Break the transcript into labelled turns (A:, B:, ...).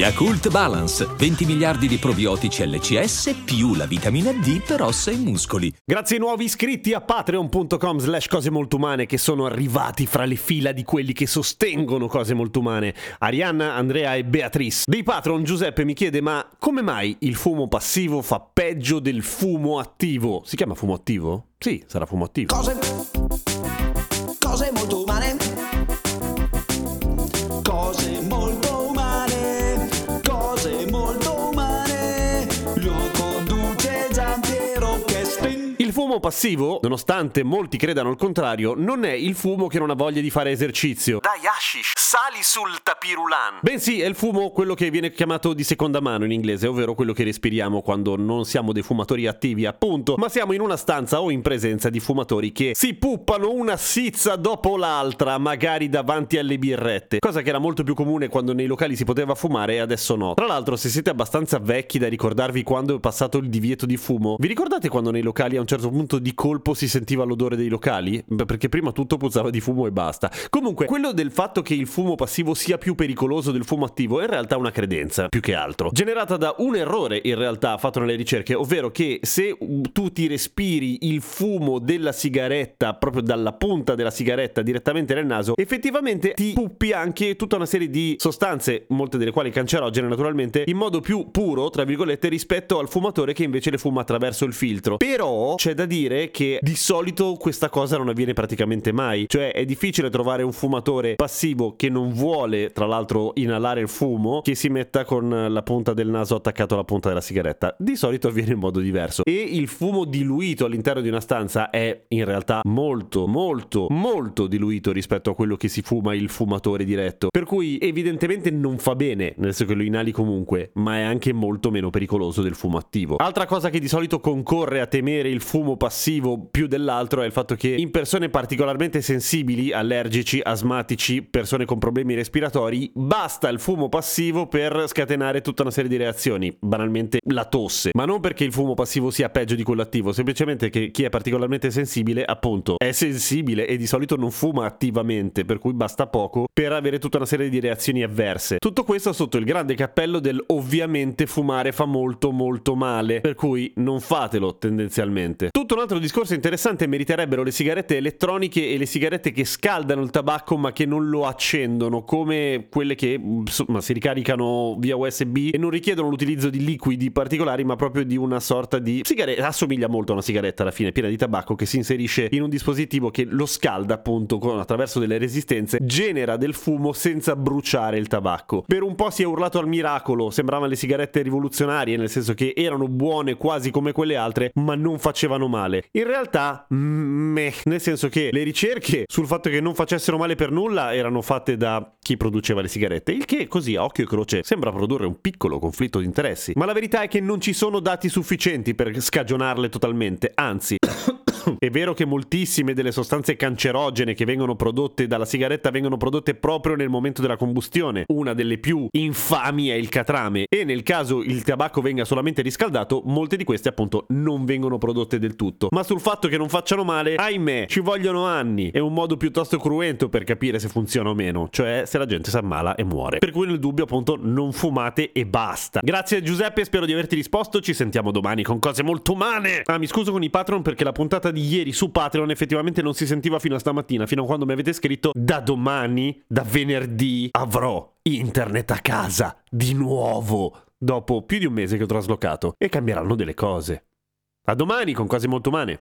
A: Yakult Balance, 20 miliardi di probiotici LCS più la vitamina D per ossa e muscoli.
B: Grazie ai nuovi iscritti a patreon.com slash cose molto umane che sono arrivati fra le fila di quelli che sostengono cose molto umane. Arianna, Andrea e Beatrice. Dei patron Giuseppe mi chiede ma come mai il fumo passivo fa peggio del fumo attivo? Si chiama fumo attivo? Sì, sarà fumo attivo.
C: Cose, cose molto umane. Cose
B: fumo passivo, nonostante molti credano il contrario, non è il fumo che non ha voglia di fare esercizio. Dai hashish, sali sul tapirulan. Bensì è il fumo quello che viene chiamato di seconda mano in inglese, ovvero quello che respiriamo quando non siamo dei fumatori attivi, appunto, ma siamo in una stanza o in presenza di fumatori che si puppano una sizza dopo l'altra, magari davanti alle birrette, cosa che era molto più comune quando nei locali si poteva fumare e adesso no. Tra l'altro, se siete abbastanza vecchi da ricordarvi quando è passato il divieto di fumo, vi ricordate quando nei locali a un certo punto di colpo si sentiva l'odore dei locali? Perché prima tutto puzzava di fumo e basta. Comunque, quello del fatto che il fumo passivo sia più pericoloso del fumo attivo è in realtà una credenza, più che altro, generata da un errore in realtà fatto nelle ricerche, ovvero che se tu ti respiri il fumo della sigaretta proprio dalla punta della sigaretta direttamente nel naso, effettivamente ti puppi anche tutta una serie di sostanze, molte delle quali cancerogene naturalmente, in modo più puro, tra virgolette, rispetto al fumatore che invece le fuma attraverso il filtro. Però c'è da dire che di solito questa cosa non avviene praticamente mai, cioè è difficile trovare un fumatore passivo che non vuole, tra l'altro, inalare il fumo, che si metta con la punta del naso attaccato alla punta della sigaretta. Di solito avviene in modo diverso. E il fumo diluito all'interno di una stanza è in realtà molto, molto, molto diluito rispetto a quello che si fuma il fumatore diretto. Per cui evidentemente non fa bene, nel senso che lo inali comunque, ma è anche molto meno pericoloso del fumo attivo. Altra cosa che di solito concorre a temere il fumo passivo più dell'altro è il fatto che in persone particolarmente sensibili, allergici, asmatici, persone con problemi respiratori, basta il fumo passivo per scatenare tutta una serie di reazioni, banalmente la tosse, ma non perché il fumo passivo sia peggio di quello attivo, semplicemente che chi è particolarmente sensibile, appunto, è sensibile e di solito non fuma attivamente, per cui basta poco per avere tutta una serie di reazioni avverse. Tutto questo sotto il grande cappello del ovviamente fumare fa molto molto male, per cui non fatelo tendenzialmente. Tutto un altro discorso interessante meriterebbero le sigarette elettroniche e le sigarette che scaldano il tabacco ma che non lo accendono, come quelle che insomma, si ricaricano via USB e non richiedono l'utilizzo di liquidi particolari, ma proprio di una sorta di sigaretta. Assomiglia molto a una sigaretta alla fine, piena di tabacco, che si inserisce in un dispositivo che lo scalda appunto con, attraverso delle resistenze, genera del fumo senza bruciare il tabacco. Per un po' si è urlato al miracolo, sembravano le sigarette rivoluzionarie, nel senso che erano buone quasi come quelle altre, ma non facevano male. In realtà, meh, nel senso che le ricerche sul fatto che non facessero male per nulla erano fatte da chi produceva le sigarette, il che così a occhio e croce sembra produrre un piccolo conflitto di interessi. Ma la verità è che non ci sono dati sufficienti per scagionarle totalmente, anzi... È vero che moltissime delle sostanze cancerogene che vengono prodotte dalla sigaretta vengono prodotte proprio nel momento della combustione. Una delle più infami è il catrame e nel caso il tabacco venga solamente riscaldato, molte di queste appunto non vengono prodotte del tutto. Ma sul fatto che non facciano male, ahimè, ci vogliono anni. È un modo piuttosto cruento per capire se funziona o meno, cioè se la gente si ammala e muore. Per cui nel dubbio appunto non fumate e basta. Grazie Giuseppe, spero di averti risposto, ci sentiamo domani con cose molto umane. Ah, mi scuso con i patron perché la puntata di ieri su Patreon effettivamente non si sentiva fino a stamattina, fino a quando mi avete scritto da domani, da venerdì, avrò internet a casa, di nuovo, dopo più di un mese che ho traslocato, e cambieranno delle cose. A domani con cose molto umane.